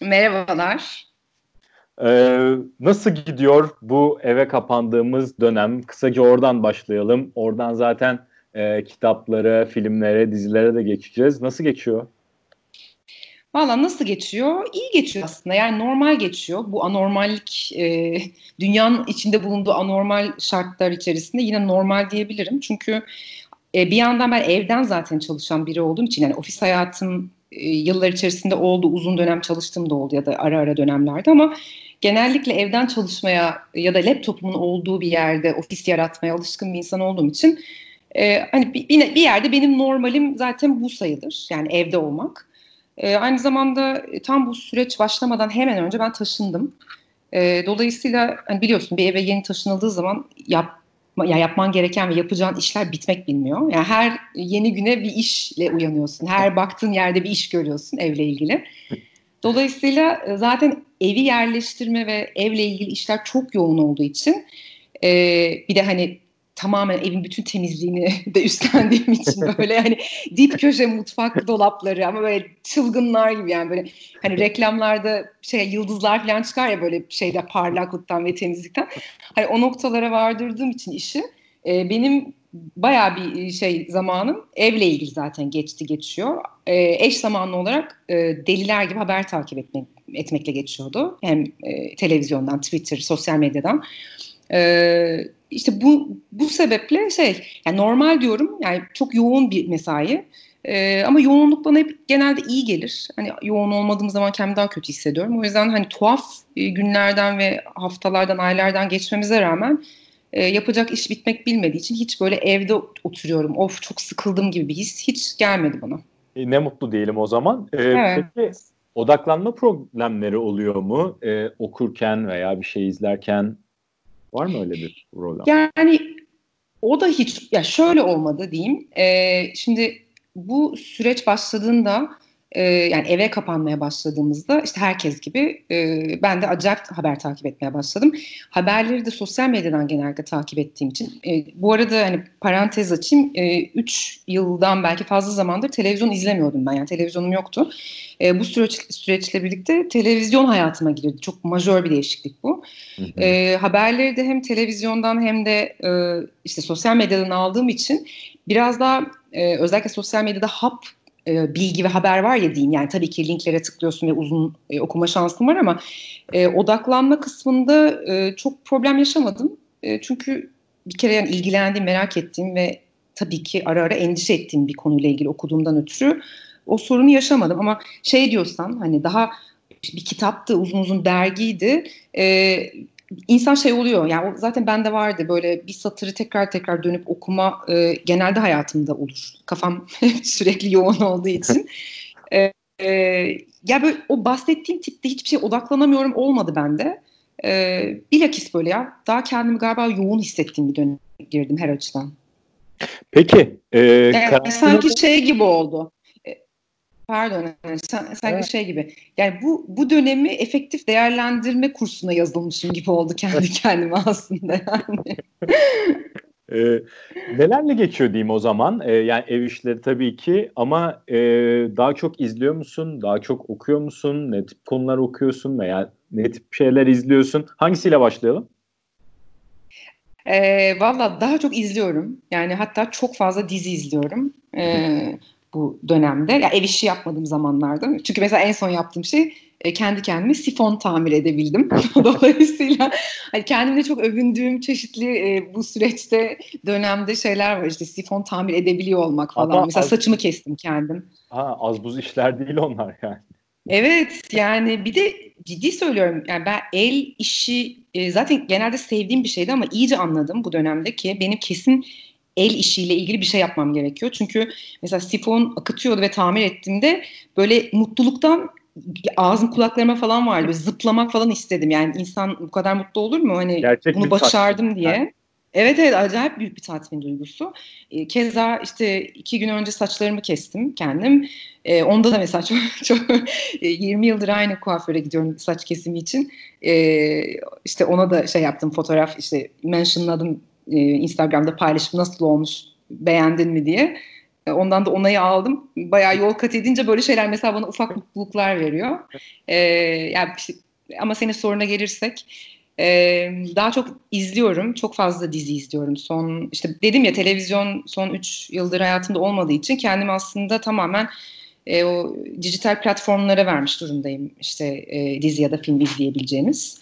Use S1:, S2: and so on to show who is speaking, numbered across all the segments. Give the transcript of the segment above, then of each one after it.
S1: Merhabalar.
S2: Ee, nasıl gidiyor bu eve kapandığımız dönem? Kısaca oradan başlayalım. Oradan zaten e, kitaplara, filmlere, dizilere de geçeceğiz. Nasıl geçiyor?
S1: Valla nasıl geçiyor? İyi geçiyor aslında. Yani normal geçiyor. Bu anormallik, e, dünyanın içinde bulunduğu anormal şartlar içerisinde yine normal diyebilirim. Çünkü e, bir yandan ben evden zaten çalışan biri olduğum için yani ofis hayatım yıllar içerisinde oldu, uzun dönem çalıştığım da oldu ya da ara ara dönemlerde ama genellikle evden çalışmaya ya da laptopumun olduğu bir yerde ofis yaratmaya alışkın bir insan olduğum için e, hani bir, bir yerde benim normalim zaten bu sayılır. Yani evde olmak. E, aynı zamanda e, tam bu süreç başlamadan hemen önce ben taşındım. E, dolayısıyla hani biliyorsun bir eve yeni taşınıldığı zaman yap, ya yapman gereken ve yapacağın işler bitmek bilmiyor. Yani her yeni güne bir işle uyanıyorsun. Her baktığın yerde bir iş görüyorsun evle ilgili. Dolayısıyla e, zaten evi yerleştirme ve evle ilgili işler çok yoğun olduğu için e, bir de hani tamamen evin bütün temizliğini de üstlendiğim için böyle hani dip köşe mutfak dolapları ama böyle çılgınlar gibi yani böyle hani reklamlarda şey yıldızlar falan çıkar ya böyle şeyde parlaklıktan ve temizlikten. Hani o noktalara vardırdığım için işi e, benim bayağı bir şey zamanım evle ilgili zaten geçti geçiyor. E, eş zamanlı olarak e, deliler gibi haber takip etmek, etmekle geçiyordu. Hem e, televizyondan, Twitter, sosyal medyadan. E, işte bu bu sebeple şey yani normal diyorum yani çok yoğun bir mesai. Ee, ama yoğunluk bana hep genelde iyi gelir. Hani yoğun olmadığım zaman kendimi daha kötü hissediyorum. O yüzden hani tuhaf e, günlerden ve haftalardan, aylardan geçmemize rağmen e, yapacak iş bitmek bilmediği için hiç böyle evde oturuyorum. Of çok sıkıldım gibi bir his hiç gelmedi bana.
S2: E, ne mutlu diyelim o zaman. Ee, evet. Peki odaklanma problemleri oluyor mu? Ee, okurken veya bir şey izlerken Var mı öyle bir problem?
S1: Yani o da hiç ya şöyle olmadı diyeyim. Ee, şimdi bu süreç başladığında e, yani eve kapanmaya başladığımızda işte herkes gibi e, ben de acayip haber takip etmeye başladım. Haberleri de sosyal medyadan genelde takip ettiğim için. E, bu arada hani parantez açayım. 3 e, yıldan belki fazla zamandır televizyon izlemiyordum ben. Yani televizyonum yoktu. E, bu süreç süreçle birlikte televizyon hayatıma girdi. Çok majör bir değişiklik bu. Hı hı. E, haberleri de hem televizyondan hem de e, işte sosyal medyadan aldığım için biraz daha e, özellikle sosyal medyada hap e, bilgi ve haber var ya diyeyim. Yani tabii ki linklere tıklıyorsun ve uzun e, okuma şansın var ama e, odaklanma kısmında e, çok problem yaşamadım. E, çünkü bir kere yani ilgilendiğim, merak ettiğim ve tabii ki ara ara endişe ettiğim bir konuyla ilgili okuduğumdan ötürü o sorunu yaşamadım. Ama şey diyorsan hani daha bir kitaptı, uzun uzun dergiydi. E, insan şey oluyor yani zaten bende vardı böyle bir satırı tekrar tekrar dönüp okuma e, genelde hayatımda olur. Kafam sürekli yoğun olduğu için. e, e, ya böyle o bahsettiğim tipte hiçbir şey odaklanamıyorum olmadı bende. E, bilakis böyle ya daha kendimi galiba yoğun hissettiğim bir dönem girdim her açıdan.
S2: Peki. E,
S1: yani, sanki şey gibi oldu. Pardon, sanki evet. şey gibi. Yani bu bu dönemi efektif değerlendirme kursuna yazılmışım gibi oldu kendi kendime aslında yani.
S2: e, nelerle geçiyor diyeyim o zaman? E, yani ev işleri tabii ki ama e, daha çok izliyor musun? Daha çok okuyor musun? Ne tip konular okuyorsun veya ne tip şeyler izliyorsun? Hangisiyle başlayalım?
S1: E, Valla daha çok izliyorum. Yani hatta çok fazla dizi izliyorum. E, bu dönemde. Ya ev işi yapmadığım zamanlarda. Çünkü mesela en son yaptığım şey e, kendi kendime sifon tamir edebildim. Dolayısıyla hani kendimde çok övündüğüm çeşitli e, bu süreçte dönemde şeyler var işte sifon tamir edebiliyor olmak falan. Ama mesela az, saçımı kestim kendim.
S2: Ha, az buz işler değil onlar yani.
S1: Evet yani bir de ciddi söylüyorum yani ben el işi e, zaten genelde sevdiğim bir şeydi ama iyice anladım bu dönemde ki benim kesin el işiyle ilgili bir şey yapmam gerekiyor. Çünkü mesela sifon akıtıyordu ve tamir ettiğimde böyle mutluluktan ağzım kulaklarıma falan vardı. Böyle zıplamak falan istedim. Yani insan bu kadar mutlu olur mu? Hani
S2: Gerçek
S1: bunu başardım
S2: tatmin.
S1: diye.
S2: Yani.
S1: Evet evet acayip büyük bir tatmin duygusu. E, keza işte iki gün önce saçlarımı kestim kendim. E, onda da mesela çok, çok e, 20 yıldır aynı kuaföre gidiyorum saç kesimi için. E, işte ona da şey yaptım fotoğraf işte mentionladım e, Instagram'da paylaşıp nasıl olmuş beğendin mi diye. E, ondan da onayı aldım. Bayağı yol kat edince böyle şeyler mesela bana ufak mutluluklar veriyor. E, yani işte, ama senin soruna gelirsek ee, daha çok izliyorum. Çok fazla dizi izliyorum. Son işte dedim ya televizyon son 3 yıldır hayatımda olmadığı için kendimi aslında tamamen e, o dijital platformlara vermiş durumdayım. İşte e, dizi ya da film izleyebileceğimiz.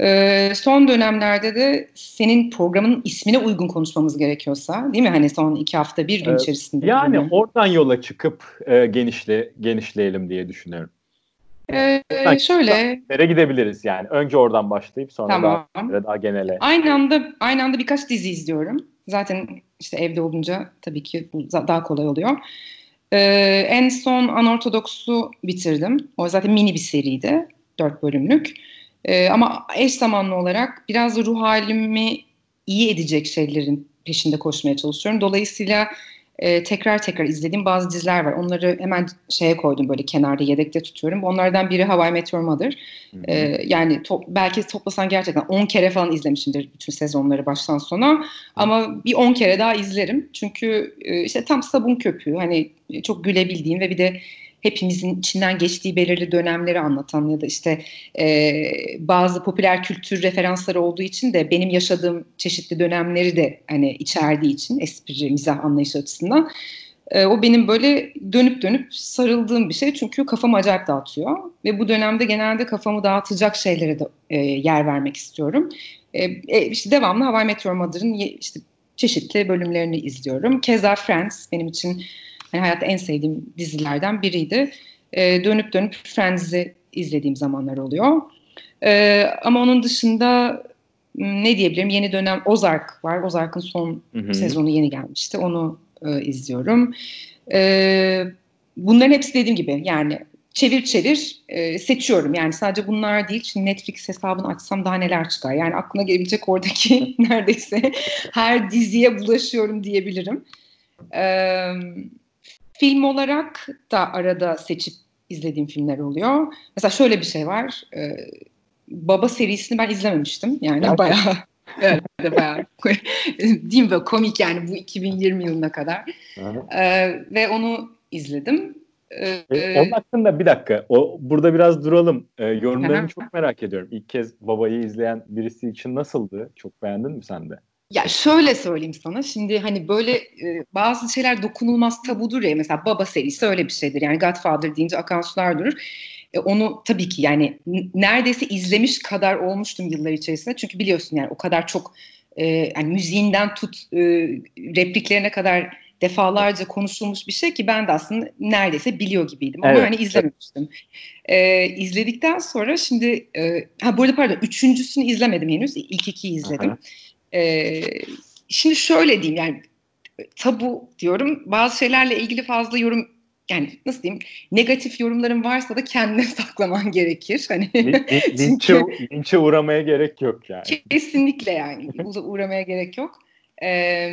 S1: E, son dönemlerde de senin programın ismine uygun konuşmamız gerekiyorsa değil mi? Hani son iki hafta bir gün
S2: Evet.
S1: içerisinde.
S2: Yani
S1: mi?
S2: oradan yola çıkıp e, genişle genişleyelim diye düşünüyorum.
S1: Ee, şöyle
S2: Nereye gidebiliriz yani? Önce oradan başlayıp sonra
S1: Tamam.
S2: daha, daha genele.
S1: Aynı anda aynı anda birkaç dizi izliyorum. Zaten işte evde olunca tabii ki daha kolay oluyor. Ee, en son Anortodoks'u bitirdim. O zaten mini bir seriydi. Dört bölümlük. Ee, ama eş zamanlı olarak biraz da ruh halimi iyi edecek şeylerin peşinde koşmaya çalışıyorum. Dolayısıyla e, tekrar tekrar izlediğim bazı diziler var. Onları hemen şeye koydum böyle kenarda yedekte tutuyorum. Onlardan biri How I Met Your Mother.
S2: Hı hı.
S1: Ee, yani to- belki toplasan gerçekten 10 kere falan izlemişimdir bütün sezonları baştan sona. Ama bir 10 kere daha izlerim. Çünkü e, işte tam sabun köpüğü. Hani e, çok gülebildiğim ve bir de hepimizin içinden geçtiği belirli dönemleri anlatan ya da işte e, bazı popüler kültür referansları olduğu için de benim yaşadığım çeşitli dönemleri de hani içerdiği için espri, mizah anlayışı açısından e, o benim böyle dönüp dönüp sarıldığım bir şey çünkü kafamı acayip dağıtıyor ve bu dönemde genelde kafamı dağıtacak şeylere de e, yer vermek istiyorum. E, e, işte devamlı How I Met Your Mother'ın işte çeşitli bölümlerini izliyorum. Keza Friends benim için hani hayatta en sevdiğim dizilerden biriydi. E, dönüp dönüp Friends'i izlediğim zamanlar oluyor. E, ama onun dışında ne diyebilirim? Yeni dönem Ozark var. Ozark'ın son
S2: Hı hı.
S1: sezonu yeni gelmişti. Onu e, izliyorum. E, bunların hepsi dediğim gibi yani çevir çevir e, seçiyorum. Yani sadece bunlar değil. Şimdi Netflix hesabını açsam daha neler çıkar. Yani aklına gelebilecek oradaki neredeyse her diziye bulaşıyorum diyebilirim. E, film olarak da arada seçip izlediğim filmler oluyor. Mesela şöyle bir şey var. E, Baba serisini ben izlememiştim. Yani
S2: Gerçekten.
S1: bayağı Evet, bayağı. Değil mi böyle komik yani bu 2020 yılına kadar. Ee, ve onu izledim. Ee,
S2: onun hakkında bir dakika. O burada biraz duralım. E,
S1: Aha.
S2: yorumlarını çok merak ediyorum. İlk kez babayı izleyen birisi için nasıldı? Çok beğendin mi sen de?
S1: Ya şöyle söyleyeyim sana. Şimdi hani böyle e, bazı şeyler dokunulmaz tabudur ya. Mesela Baba serisi öyle bir şeydir. Yani Godfather deyince akan sular durur. E, onu tabii ki yani neredeyse izlemiş kadar olmuştum yıllar içerisinde. Çünkü biliyorsun yani o kadar çok e, yani müziğinden tut e, repliklerine kadar defalarca konuşulmuş bir şey ki ben de aslında neredeyse biliyor gibiydim ama
S2: Evet,
S1: hani izlememiştim. E, izledikten sonra şimdi e, ha bu arada pardon üçüncüsünü izlemedim henüz. İlk ikiyi izledim.
S2: Aha.
S1: E, şimdi şöyle diyeyim yani tabu diyorum. Bazı şeylerle ilgili fazla yorum yani nasıl diyeyim negatif yorumların varsa da kendine saklaman gerekir. Hani
S2: Lin- lin- linçe, linçe uğramaya gerek yok yani.
S1: kesinlikle yani uğramaya gerek yok. Ee,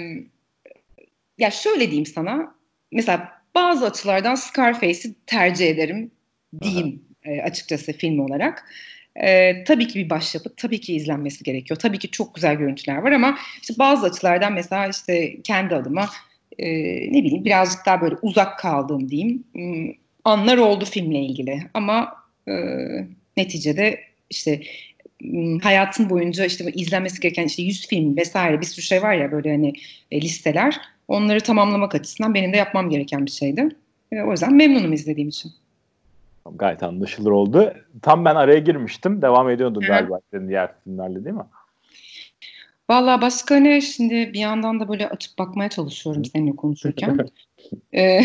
S1: ya şöyle diyeyim sana mesela bazı açılardan Scarface'i tercih ederim diyeyim e, açıkçası film olarak. Ee, tabii ki bir başyapıt, tabii ki izlenmesi gerekiyor. Tabii ki çok güzel görüntüler var ama işte bazı açılardan mesela işte kendi adıma e, ne bileyim birazcık daha böyle uzak kaldığım diyeyim m, anlar oldu filmle ilgili. Ama e, neticede işte m, hayatın boyunca işte izlenmesi gereken işte 100 film vesaire bir sürü şey var ya böyle hani e, listeler. Onları tamamlamak açısından benim de yapmam gereken bir şeydi. O yüzden memnunum izlediğim için.
S2: Gayet anlaşılır oldu. Tam ben araya girmiştim. Devam ediyordun
S1: hı.
S2: galiba senin diğer filmlerle değil mi?
S1: Vallahi başka ne? Şimdi bir yandan da böyle açıp bakmaya çalışıyorum seninle konuşurken. Ee,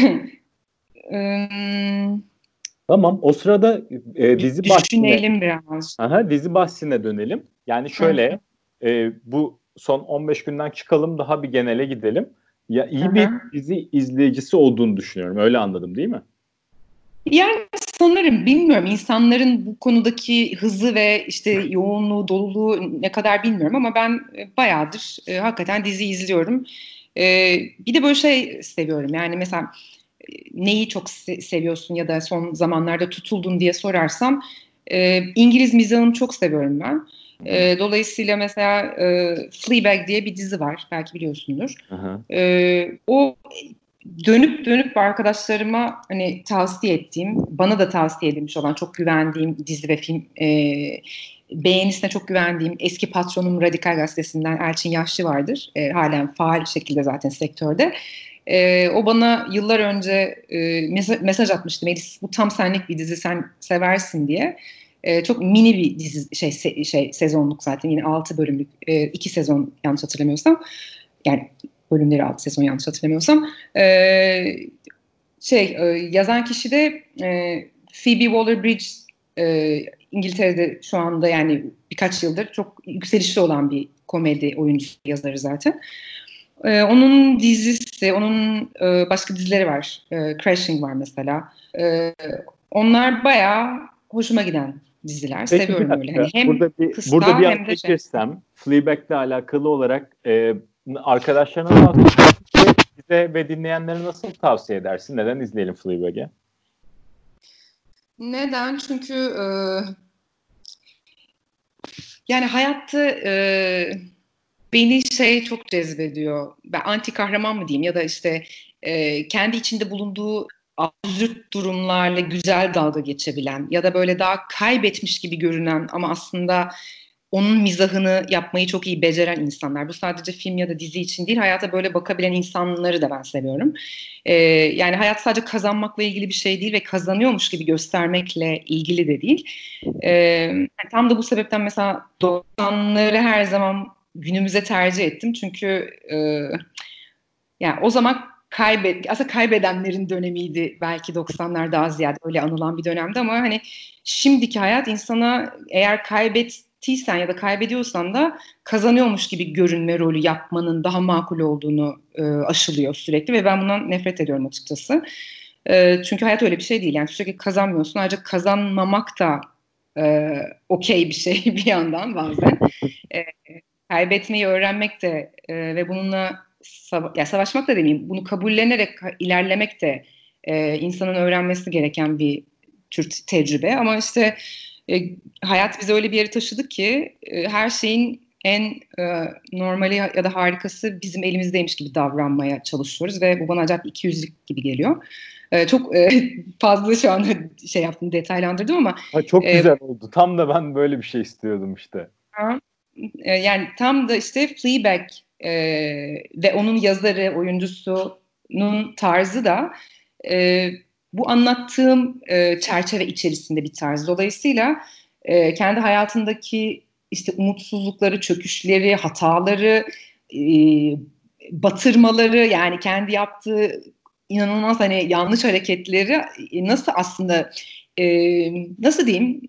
S1: ım,
S2: Tamam. O sırada e, dizi bahsine,
S1: düşünelim biraz.
S2: Aha, dizi bahsine dönelim. Yani şöyle e, bu son 15 günden çıkalım daha bir genele gidelim. Ya iyi
S1: Hı
S2: bir dizi izleyicisi olduğunu düşünüyorum. Öyle anladım değil mi?
S1: Yani sanırım bilmiyorum insanların bu konudaki hızı ve işte yoğunluğu, doluluğu ne kadar bilmiyorum ama ben e, bayağıdır e, hakikaten dizi izliyorum. E, bir de böyle şey seviyorum yani mesela e, neyi çok se- seviyorsun ya da son zamanlarda tutuldun diye sorarsam e, İngiliz mizahını çok seviyorum ben. E, dolayısıyla mesela e, Fleabag diye bir dizi var belki biliyorsundur. E, o dönüp dönüp arkadaşlarıma hani tavsiye ettiğim, bana da tavsiye edilmiş olan çok güvendiğim dizi ve film e, beğenisine çok güvendiğim eski patronum Radikal Gazetesi'nden Elçin Yaşlı vardır. E, halen faal şekilde zaten sektörde. E, o bana yıllar önce e, mesaj, mesaj atmıştı. Melis bu tam senlik bir dizi sen seversin diye. E, çok mini bir dizi şey, se, şey sezonluk zaten yine 6 bölümlük e, 2 sezon yanlış hatırlamıyorsam. Yani bölümleri 6 sezon yanlış hatırlamıyorsam. E, şey e, yazan kişi de e, Phoebe Waller-Bridge e, İngiltere'de şu anda yani birkaç yıldır çok yükselişli olan bir komedi oyuncusu yazarı zaten. E, onun dizisi, onun e, başka dizileri var. E, Crashing var mesela. E, onlar bayağı hoşuma giden diziler.
S2: Peki,
S1: Seviyorum öyle. Hani
S2: hem burada bir, kısa, burada bir hem de şey. Fleabag'le alakalı olarak e, arkadaşlarına bize ve dinleyenlere nasıl tavsiye edersin? Neden izleyelim Fleabag'i?
S1: Neden? Çünkü e, yani hayatta e, beni şey çok cezbediyor. Ben anti kahraman mı diyeyim ya da işte e, kendi içinde bulunduğu absürt durumlarla güzel dalga geçebilen ya da böyle daha kaybetmiş gibi görünen ama aslında onun mizahını yapmayı çok iyi beceren insanlar. Bu sadece film ya da dizi için değil, hayata böyle bakabilen insanları da ben seviyorum. Ee, yani hayat sadece kazanmakla ilgili bir şey değil ve kazanıyormuş gibi göstermekle ilgili de değil. Ee, tam da bu sebepten mesela 90'ları her zaman günümüze tercih ettim. Çünkü e, yani o zaman kaybet aslında kaybedenlerin dönemiydi belki 90'lar daha ziyade öyle anılan bir dönemde ama hani şimdiki hayat insana eğer kaybet kaybetiysen ya da kaybediyorsan da kazanıyormuş gibi görünme rolü yapmanın daha makul olduğunu e, aşılıyor sürekli ve ben bundan nefret ediyorum açıkçası. E, çünkü hayat öyle bir şey değil. Yani sürekli kazanmıyorsun. Ayrıca kazanmamak da e, okey bir şey bir yandan bazen. E, kaybetmeyi öğrenmek de e, ve bununla sava- ya savaşmak da demeyeyim, bunu kabullenerek ilerlemek de e, insanın öğrenmesi gereken bir tür tecrübe. Ama işte e, hayat bizi öyle bir yere taşıdı ki e, her şeyin en e, normali ya da harikası bizim elimizdeymiş gibi davranmaya çalışıyoruz ve bu bana acayip ikiyüzlük gibi geliyor. E, çok e, fazla şu anda şey yaptım detaylandırdım ama.
S2: Ha, çok e, güzel oldu. Tam da ben böyle bir şey istiyordum işte.
S1: Ha, e, yani tam da işte Fleabag e, ve onun yazarı, oyuncusunun tarzı da e, bu anlattığım e, çerçeve içerisinde bir tarz. Dolayısıyla e, kendi hayatındaki işte umutsuzlukları, çöküşleri, hataları, e, batırmaları yani kendi yaptığı inanılmaz hani yanlış hareketleri e, nasıl aslında e, nasıl diyeyim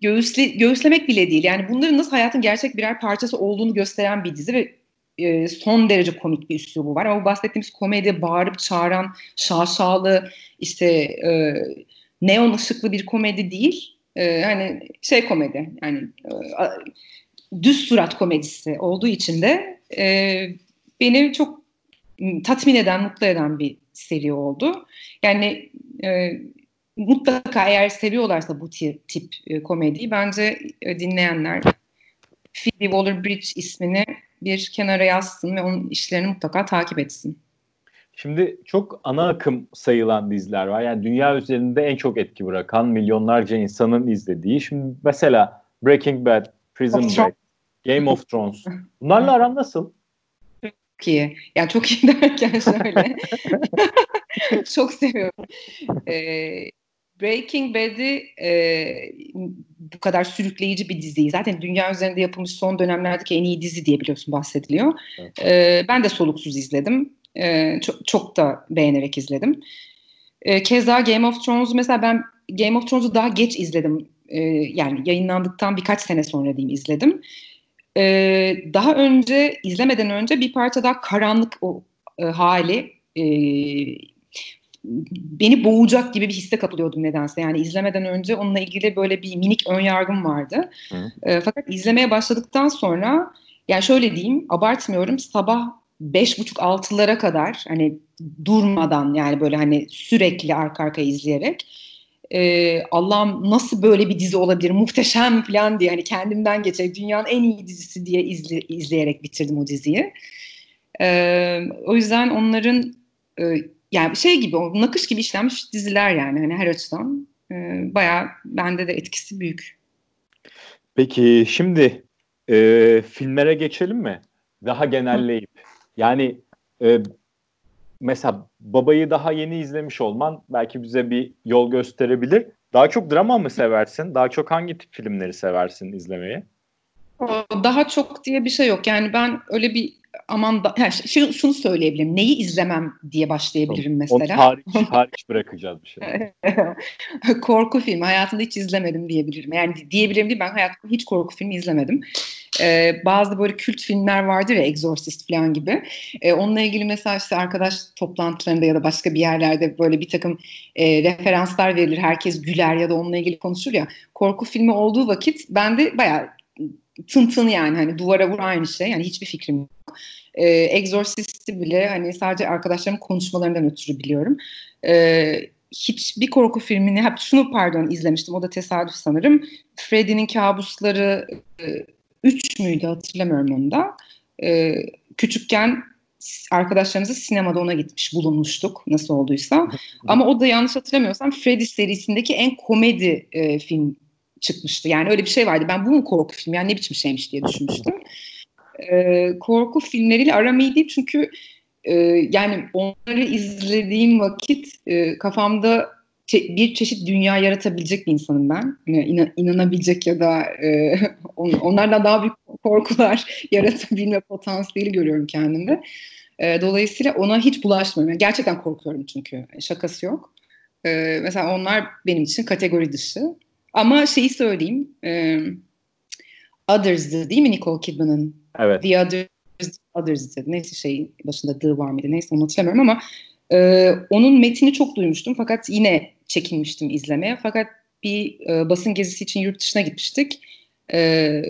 S1: göğüsle, göğüslemek bile değil. Yani bunların nasıl hayatın gerçek birer parçası olduğunu gösteren bir dizi ve e, son derece komik bir üslubu var. Ama bu bahsettiğimiz komedi bağırıp çağıran, şaşalı, işte e, neon ışıklı bir komedi değil. E, hani şey komedi, yani e, düz surat komedisi olduğu için de e, beni çok tatmin eden, mutlu eden bir seri oldu. Yani e, mutlaka eğer seviyorlarsa bu tip, tip e, komediyi bence e, dinleyenler Phoebe Waller-Bridge ismini bir kenara yazsın ve onun işlerini mutlaka takip etsin.
S2: Şimdi çok ana akım sayılan diziler var. Yani dünya üzerinde en çok etki bırakan milyonlarca insanın izlediği. Şimdi mesela Breaking Bad, Prison Break, Game of Thrones. Bunlarla aran nasıl?
S1: Çok iyi. Yani çok iyi derken şöyle. çok seviyorum. Ee, Breaking Bad'i e, bu kadar sürükleyici bir diziyi zaten dünya üzerinde yapılmış son dönemlerdeki en iyi dizi diye biliyorsun bahsediliyor. Evet. E, ben de soluksuz izledim. E, çok, çok da beğenerek izledim. E, keza Game of Thrones'u mesela ben Game of Thrones'u daha geç izledim. E, yani yayınlandıktan birkaç sene sonra diyeyim izledim. E, daha önce izlemeden önce bir parça daha karanlık o e, hali e, beni boğacak gibi bir hisse kapılıyordum nedense. Yani izlemeden önce onunla ilgili böyle bir minik ön yargım vardı. E, fakat izlemeye başladıktan sonra yani şöyle diyeyim abartmıyorum sabah beş buçuk altılara kadar hani durmadan yani böyle hani sürekli arka arkaya izleyerek e, Allah'ım nasıl böyle bir dizi olabilir muhteşem falan diye hani kendimden geçerek dünyanın en iyi dizisi diye izle, izleyerek bitirdim o diziyi. E, o yüzden onların e, yani şey gibi nakış gibi işlenmiş diziler yani hani her açıdan e, bayağı bende de etkisi büyük.
S2: Peki şimdi e, filmlere geçelim mi? Daha genelleyip. Yani e, mesela babayı daha yeni izlemiş olman belki bize bir yol gösterebilir. Daha çok drama mı seversin? Daha çok hangi tip filmleri seversin izlemeyi?
S1: Daha çok diye bir şey yok. Yani ben öyle bir aman da, yani şunu, şunu söyleyebilirim. Neyi izlemem diye başlayabilirim mesela. Onu
S2: hariç, hariç bırakacağız bir şey.
S1: korku filmi. Hayatımda hiç izlemedim diyebilirim. Yani diyebilirim değil ben hayatımda hiç korku filmi izlemedim. Ee, bazı böyle kült filmler vardır ya Exorcist falan gibi. Ee, onunla ilgili mesela işte arkadaş toplantılarında ya da başka bir yerlerde böyle bir takım e, referanslar verilir. Herkes güler ya da onunla ilgili konuşur ya. Korku filmi olduğu vakit ben de bayağı tın tın yani hani duvara vur aynı şey. Yani hiçbir fikrim yok. Ee, Exorcist'i bile hani sadece arkadaşlarımın konuşmalarından ötürü biliyorum. Ee, hiçbir korku filmini, hep şunu pardon izlemiştim o da tesadüf sanırım. Freddy'nin kabusları 3 e, müydü hatırlamıyorum onu da. E, küçükken arkadaşlarımızla sinemada ona gitmiş bulunmuştuk nasıl olduysa. Ama o da yanlış hatırlamıyorsam Freddy serisindeki en komedi e, film çıkmıştı. Yani öyle bir şey vardı. Ben bu mu korku filmi? Yani ne biçim şeymiş diye düşünmüştüm. E, korku filmleriyle aram iyi değil çünkü e, yani onları izlediğim vakit e, kafamda bir çeşit dünya yaratabilecek bir insanım ben. İnan- inanabilecek ya da e, on- onlardan daha büyük korkular yaratabilme potansiyeli görüyorum kendimde. E, dolayısıyla ona hiç bulaşmıyorum. Yani gerçekten korkuyorum çünkü. Şakası yok. E, mesela onlar benim için kategori dışı. Ama şeyi söyleyeyim. E, Others'dı değil mi Nicole Kidman'ın?
S2: Evet.
S1: The Others, Others'dı. Neyse şey başında The var mıydı? Neyse onu hatırlamıyorum ama e, onun metini çok duymuştum. Fakat yine çekinmiştim izlemeye. Fakat bir e, basın gezisi için yurt dışına gitmiştik. E,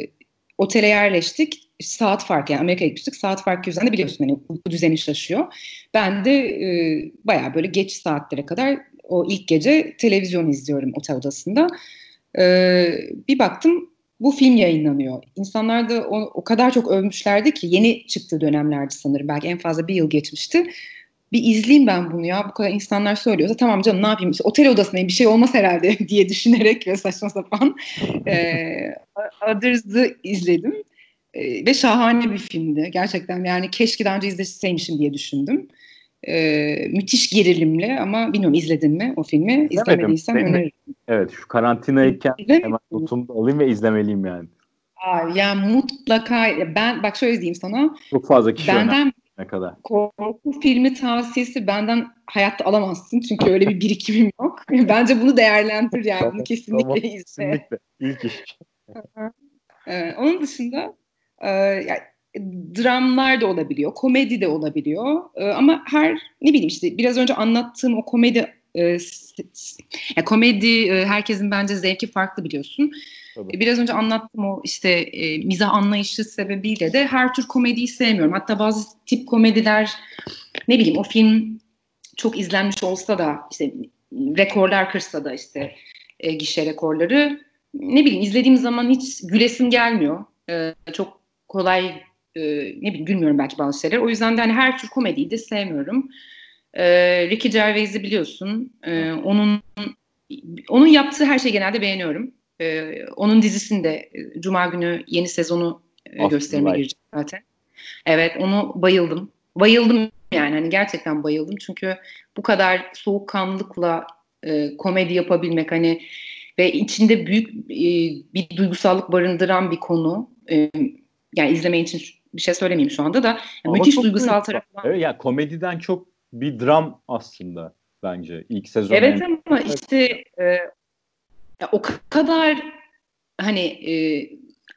S1: otele yerleştik. Saat farkı yani Amerika'ya gitmiştik. Saat farkı yüzünden de biliyorsun hani uyku düzeni şaşıyor. Ben de e, bayağı böyle geç saatlere kadar o ilk gece televizyon izliyorum otel odasında. Ee, bir baktım bu film yayınlanıyor. İnsanlar da o, o kadar çok övmüşlerdi ki yeni çıktığı dönemlerdi sanırım. Belki en fazla bir yıl geçmişti. Bir izleyeyim ben bunu ya. Bu kadar insanlar söylüyorsa tamam canım ne yapayım? İşte otel odasındayım bir şey olmaz herhalde diye düşünerek ve saçma sapan e, Others'ı izledim. E, ve şahane bir filmdi. Gerçekten yani keşke daha önce izleseymişim diye düşündüm. E, müthiş gerilimli ama bilmiyorum izledin mi o filmi? İzlemediysen öneririm.
S2: Evet şu karantinayken hemen notumu alayım ve izlemeliyim yani.
S1: Aa, yani mutlaka ben bak şöyle diyeyim sana.
S2: Çok fazla kişi benden ne kadar.
S1: Korku filmi tavsiyesi benden hayatta alamazsın çünkü öyle bir birikimim yok. Bence bunu değerlendir yani bunu kesinlikle tamam, izle. Kesinlikle
S2: ilk iş.
S1: ee, onun dışında e, yani, dramlar da olabiliyor, komedi de olabiliyor. E, ama her ne bileyim işte biraz önce anlattığım o komedi e, komedi e, herkesin bence zevki farklı biliyorsun. Tabii. Biraz önce anlattım o işte e, mizah anlayışı sebebiyle de her tür komediyi sevmiyorum. Hatta bazı tip komediler ne bileyim o film çok izlenmiş olsa da işte rekorlar kırsa da işte e, gişe rekorları ne bileyim izlediğim zaman hiç gülesim gelmiyor. E, çok kolay e, ne bileyim gülmüyorum belki bazı şeyler. O yüzden de hani her tür komediyi de sevmiyorum. E, Ricky Gervais'i biliyorsun. E, onun onun yaptığı her şeyi genelde beğeniyorum. E, onun dizisini de e, Cuma günü yeni sezonu e, gösterime girecek zaten. Evet onu bayıldım. Bayıldım yani hani gerçekten bayıldım. Çünkü bu kadar soğukkanlılıkla e, komedi yapabilmek hani ve içinde büyük e, bir duygusallık barındıran bir konu. E, yani izleme için bir şey söylemeyeyim şu anda da. Yani müthiş duygusal tarafı var.
S2: Evet ya komediden çok bir dram aslında bence ilk sezon.
S1: Evet ama işte e, ya o kadar hani e,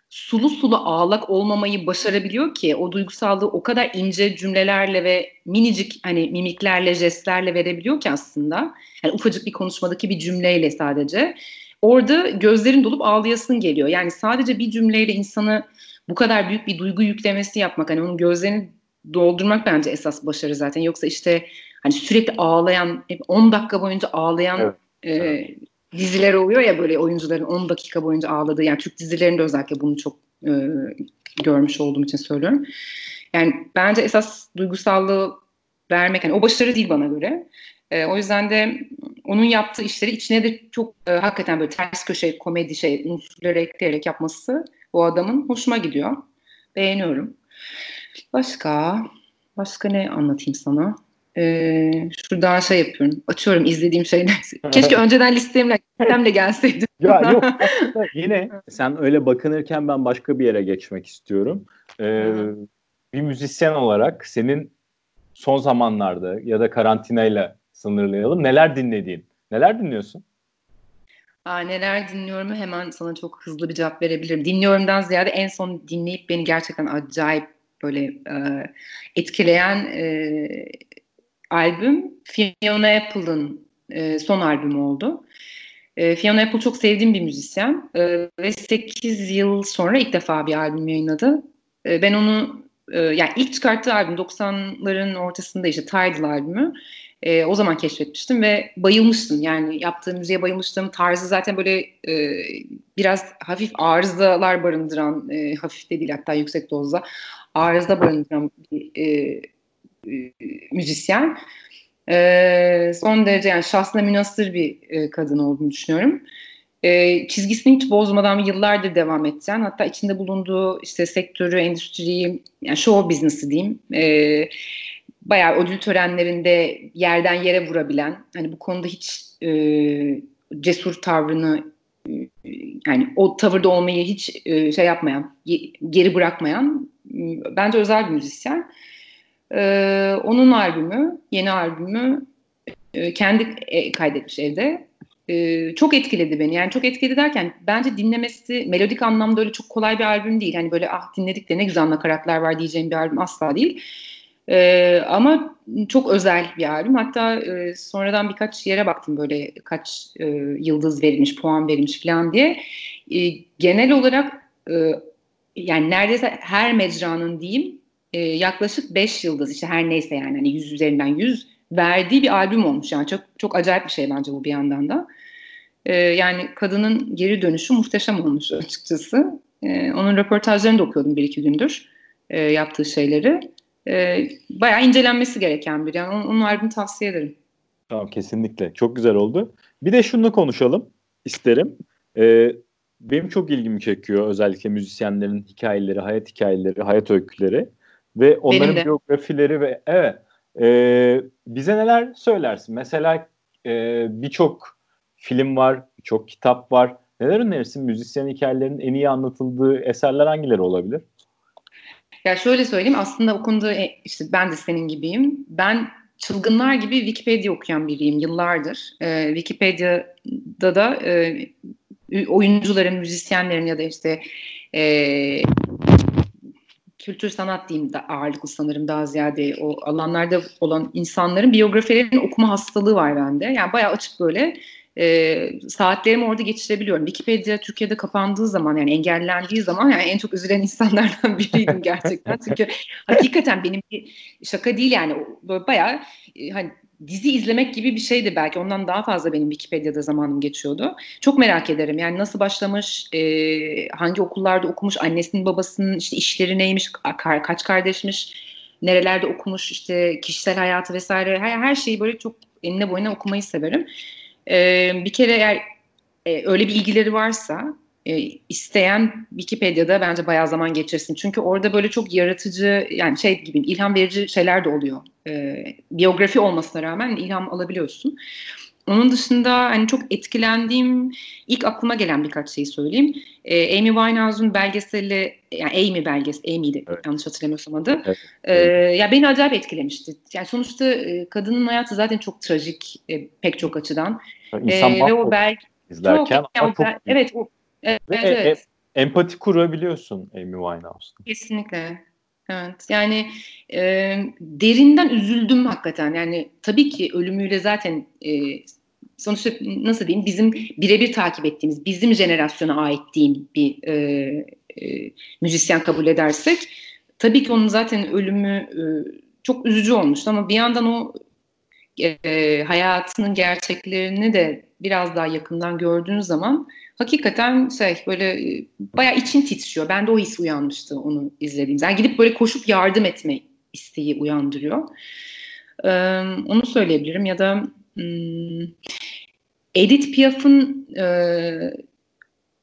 S1: sulu sulu ağlak olmamayı başarabiliyor ki o duygusallığı o kadar ince cümlelerle ve minicik hani mimiklerle, jestlerle verebiliyor ki aslında. Yani ufacık bir konuşmadaki bir cümleyle sadece. Orada gözlerin dolup ağlayasın geliyor. Yani sadece bir cümleyle insanı bu kadar büyük bir duygu yüklemesi yapmak hani onun gözlerini doldurmak bence esas başarı zaten. Yoksa işte hani sürekli ağlayan, 10 dakika boyunca ağlayan evet. E, evet. diziler oluyor ya böyle oyuncuların 10 dakika boyunca ağladığı. Yani Türk dizilerinde özellikle bunu çok e, görmüş olduğum için söylüyorum. Yani bence esas duygusallığı vermek, hani o başarı değil bana göre. E, o yüzden de onun yaptığı işleri içine de çok e, hakikaten böyle ters köşe komedi şey unsurları ekleyerek yapması bu adamın hoşuma gidiyor. Beğeniyorum. Başka başka ne anlatayım sana? Ee, şuradan şey yapıyorum. Açıyorum izlediğim şeyler. Keşke önceden listemle, listemle gelseydim.
S2: ya yok yine sen öyle bakınırken ben başka bir yere geçmek istiyorum. Ee, bir müzisyen olarak senin son zamanlarda ya da karantinayla sınırlayalım. Neler dinlediğin? Neler dinliyorsun?
S1: Aa, neler dinliyorum hemen sana çok hızlı bir cevap verebilirim. Dinliyorumdan ziyade en son dinleyip beni gerçekten acayip böyle e, etkileyen e, albüm Fiona Apple'ın e, son albümü oldu. E, Fiona Apple çok sevdiğim bir müzisyen e, ve 8 yıl sonra ilk defa bir albüm yayınladı. E, ben onu e, yani ilk çıkarttığı albüm 90'ların ortasında işte Tidal albümü. E, o zaman keşfetmiştim ve bayılmıştım. Yani yaptığı müziğe bayılmıştım. Tarzı zaten böyle e, biraz hafif arızalar barındıran, e, hafif de değil hatta yüksek dozda arıza barındıran bir e, e, müzisyen. E, son derece yani şahsına münasır bir e, kadın olduğunu düşünüyorum. E, çizgisini hiç bozmadan yıllardır devam edeceğim. Hatta içinde bulunduğu işte sektörü, endüstriyi, yani show business'ı diyeyim. E, bayağı ödül törenlerinde yerden yere vurabilen, hani bu konuda hiç e, cesur tavrını yani o tavırda olmayı hiç e, şey yapmayan, geri bırakmayan bence özel bir müzisyen. E, onun albümü, yeni albümü e, kendi e, kaydetmiş evde. E, çok etkiledi beni. Yani çok etkiledi derken bence dinlemesi melodik anlamda öyle çok kolay bir albüm değil. Hani böyle ah dinledik de ne güzel nakaratlar var diyeceğim bir albüm asla değil. E, ama çok özel bir albüm. Hatta e, sonradan birkaç yere baktım böyle kaç e, yıldız verilmiş, puan verilmiş falan diye. E, genel olarak e, yani neredeyse her mecranın diyeyim e, yaklaşık 5 yıldız işte her neyse yani hani 100 üzerinden 100 verdiği bir albüm olmuş. Yani çok çok acayip bir şey bence bu bir yandan da. E, yani kadının geri dönüşü muhteşem olmuş açıkçası. E, onun röportajlarını da okuyordum bir iki gündür e, yaptığı şeyleri e, bayağı incelenmesi gereken bir. Yani onun, onun albümü tavsiye ederim.
S2: Tamam kesinlikle. Çok güzel oldu. Bir de şunu konuşalım isterim. Ee, benim çok ilgimi çekiyor özellikle müzisyenlerin hikayeleri, hayat hikayeleri, hayat öyküleri ve onların biyografileri ve evet e, bize neler söylersin? Mesela e, birçok film var, birçok kitap var. Neler önerirsin? Müzisyen hikayelerinin en iyi anlatıldığı eserler hangileri olabilir?
S1: Ya şöyle söyleyeyim aslında o konuda e, işte ben de senin gibiyim. Ben çılgınlar gibi Wikipedia okuyan biriyim yıllardır. Ee, Wikipedia'da da e, oyuncuların, müzisyenlerin ya da işte e, kültür sanat diyeyim de ağırlıklı sanırım daha ziyade o alanlarda olan insanların biyografilerini okuma hastalığı var bende. Yani bayağı açık böyle e, saatlerimi orada geçirebiliyorum. Wikipedia Türkiye'de kapandığı zaman yani engellendiği zaman yani en çok üzülen insanlardan biriydim gerçekten. Çünkü hakikaten benim bir şaka değil yani böyle bayağı e, hani dizi izlemek gibi bir şeydi belki. Ondan daha fazla benim Wikipedia'da zamanım geçiyordu. Çok merak ederim. Yani nasıl başlamış, e, hangi okullarda okumuş, annesinin babasının işte işleri neymiş, kaç kardeşmiş, nerelerde okumuş, işte kişisel hayatı vesaire her, her şeyi böyle çok enine boyuna okumayı severim. E, bir kere eğer e, öyle bir ilgileri varsa e, isteyen Wikipedia'da bence bayağı zaman geçirsin. Çünkü orada böyle çok yaratıcı yani şey gibi ilham verici şeyler de oluyor. E, biyografi olmasına rağmen ilham alabiliyorsun. Onun dışında hani çok etkilendiğim ilk aklıma gelen birkaç şeyi söyleyeyim. Ee, Amy Winehouse'un belgeseli yani Amy belgeseli Amy'di evet. yanlış hatırlamıyorsam adı. Evet. Ee, ya beni acayip etkilemişti. Yani sonuçta e, kadının hayatı zaten çok trajik e, pek çok açıdan.
S2: İnsan ee, ve o belge izlerken çok,
S1: yani, çok evet o Evet,
S2: Ve evet. empati kurabiliyorsun Amy Winehouse'la.
S1: Kesinlikle. Evet. Yani e, derinden üzüldüm hakikaten. Yani tabii ki ölümüyle zaten e, sonuçta nasıl diyeyim bizim birebir takip ettiğimiz bizim jenerasyona ait diyeyim bir e, e, müzisyen kabul edersek tabii ki onun zaten ölümü e, çok üzücü olmuştu ama bir yandan o e, hayatının gerçeklerini de biraz daha yakından gördüğün zaman hakikaten şey böyle e, bayağı için titriyor. Ben de o his uyanmıştı onu izlediğimde. Yani gidip böyle koşup yardım etme isteği uyandırıyor. Ee, onu söyleyebilirim ya da hmm, Edith Piaf'ın e,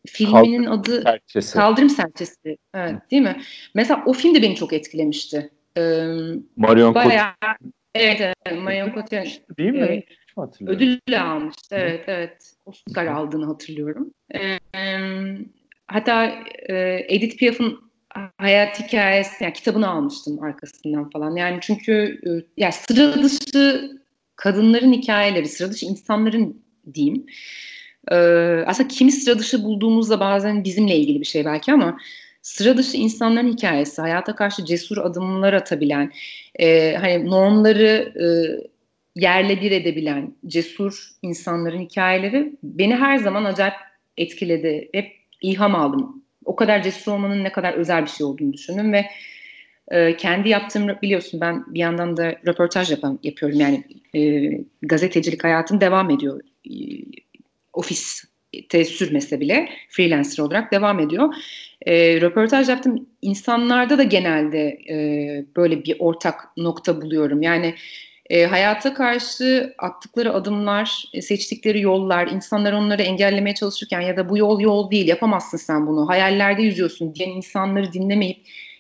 S1: filminin
S2: Kaldırım
S1: adı
S2: Serçesi.
S1: Kaldırım Serçesi. Evet, değil mi? Mesela o film de beni çok etkilemişti. Ee,
S2: Marion Cotillard
S1: bayağı evet, evet Marion Cotillard
S2: değil mi?
S1: Evet. Ödül almıştı. Evet, evet. Oscar aldığını hatırlıyorum. Ee, hatta e, Edith Piaf'ın hayat hikayesi, yani kitabını almıştım arkasından falan. Yani çünkü e, ya sıra dışı kadınların hikayeleri, sıra dışı insanların diyeyim. Ee, aslında kimi sıra dışı bulduğumuzda bazen bizimle ilgili bir şey belki ama sıra dışı insanların hikayesi, hayata karşı cesur adımlar atabilen, e, hani normları e, yerle bir edebilen cesur insanların hikayeleri beni her zaman acayip etkiledi. Hep ilham aldım. O kadar cesur olmanın ne kadar özel bir şey olduğunu düşündüm ve e, kendi yaptığım biliyorsun ben bir yandan da röportaj yapan, yapıyorum yani e, gazetecilik hayatım devam ediyor. E, ofis sürmese bile freelancer olarak devam ediyor. E, röportaj yaptım. İnsanlarda da genelde e, böyle bir ortak nokta buluyorum. Yani e, hayata karşı attıkları adımlar, e, seçtikleri yollar, insanlar onları engellemeye çalışırken ya da bu yol yol değil, yapamazsın sen bunu, hayallerde yüzüyorsun diyen insanları dinlemeyip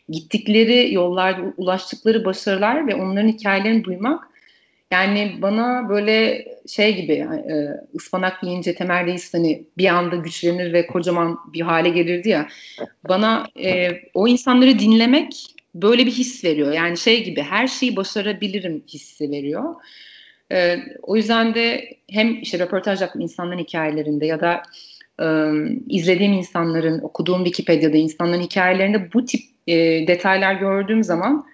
S1: gittikleri yollarda ulaştıkları başarılar ve onların hikayelerini duymak yani bana böyle şey gibi e, ıspanak yiyince temel reis hani bir anda güçlenir ve kocaman bir hale gelirdi ya. Bana e, o insanları dinlemek böyle bir his veriyor. Yani şey gibi her şeyi başarabilirim hissi veriyor. E, o yüzden de hem işte röportaj yaptığım insanların hikayelerinde ya da e, izlediğim insanların, okuduğum Wikipedia'da insanların hikayelerinde bu tip e, detaylar gördüğüm zaman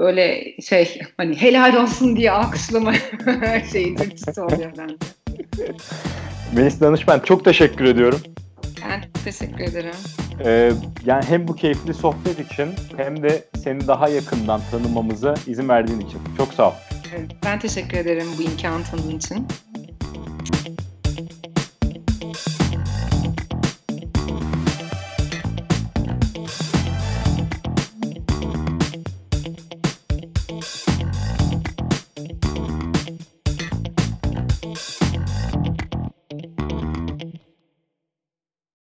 S1: böyle şey hani helal olsun diye alkışlama şeyi dürtüsü oluyor bende.
S2: Melis Danışman çok teşekkür ediyorum.
S1: Ben teşekkür ederim.
S2: Ee, yani hem bu keyifli sohbet için hem de seni daha yakından tanımamıza izin verdiğin için. Çok sağ ol.
S1: Ben teşekkür ederim bu imkanı tanıdığın için.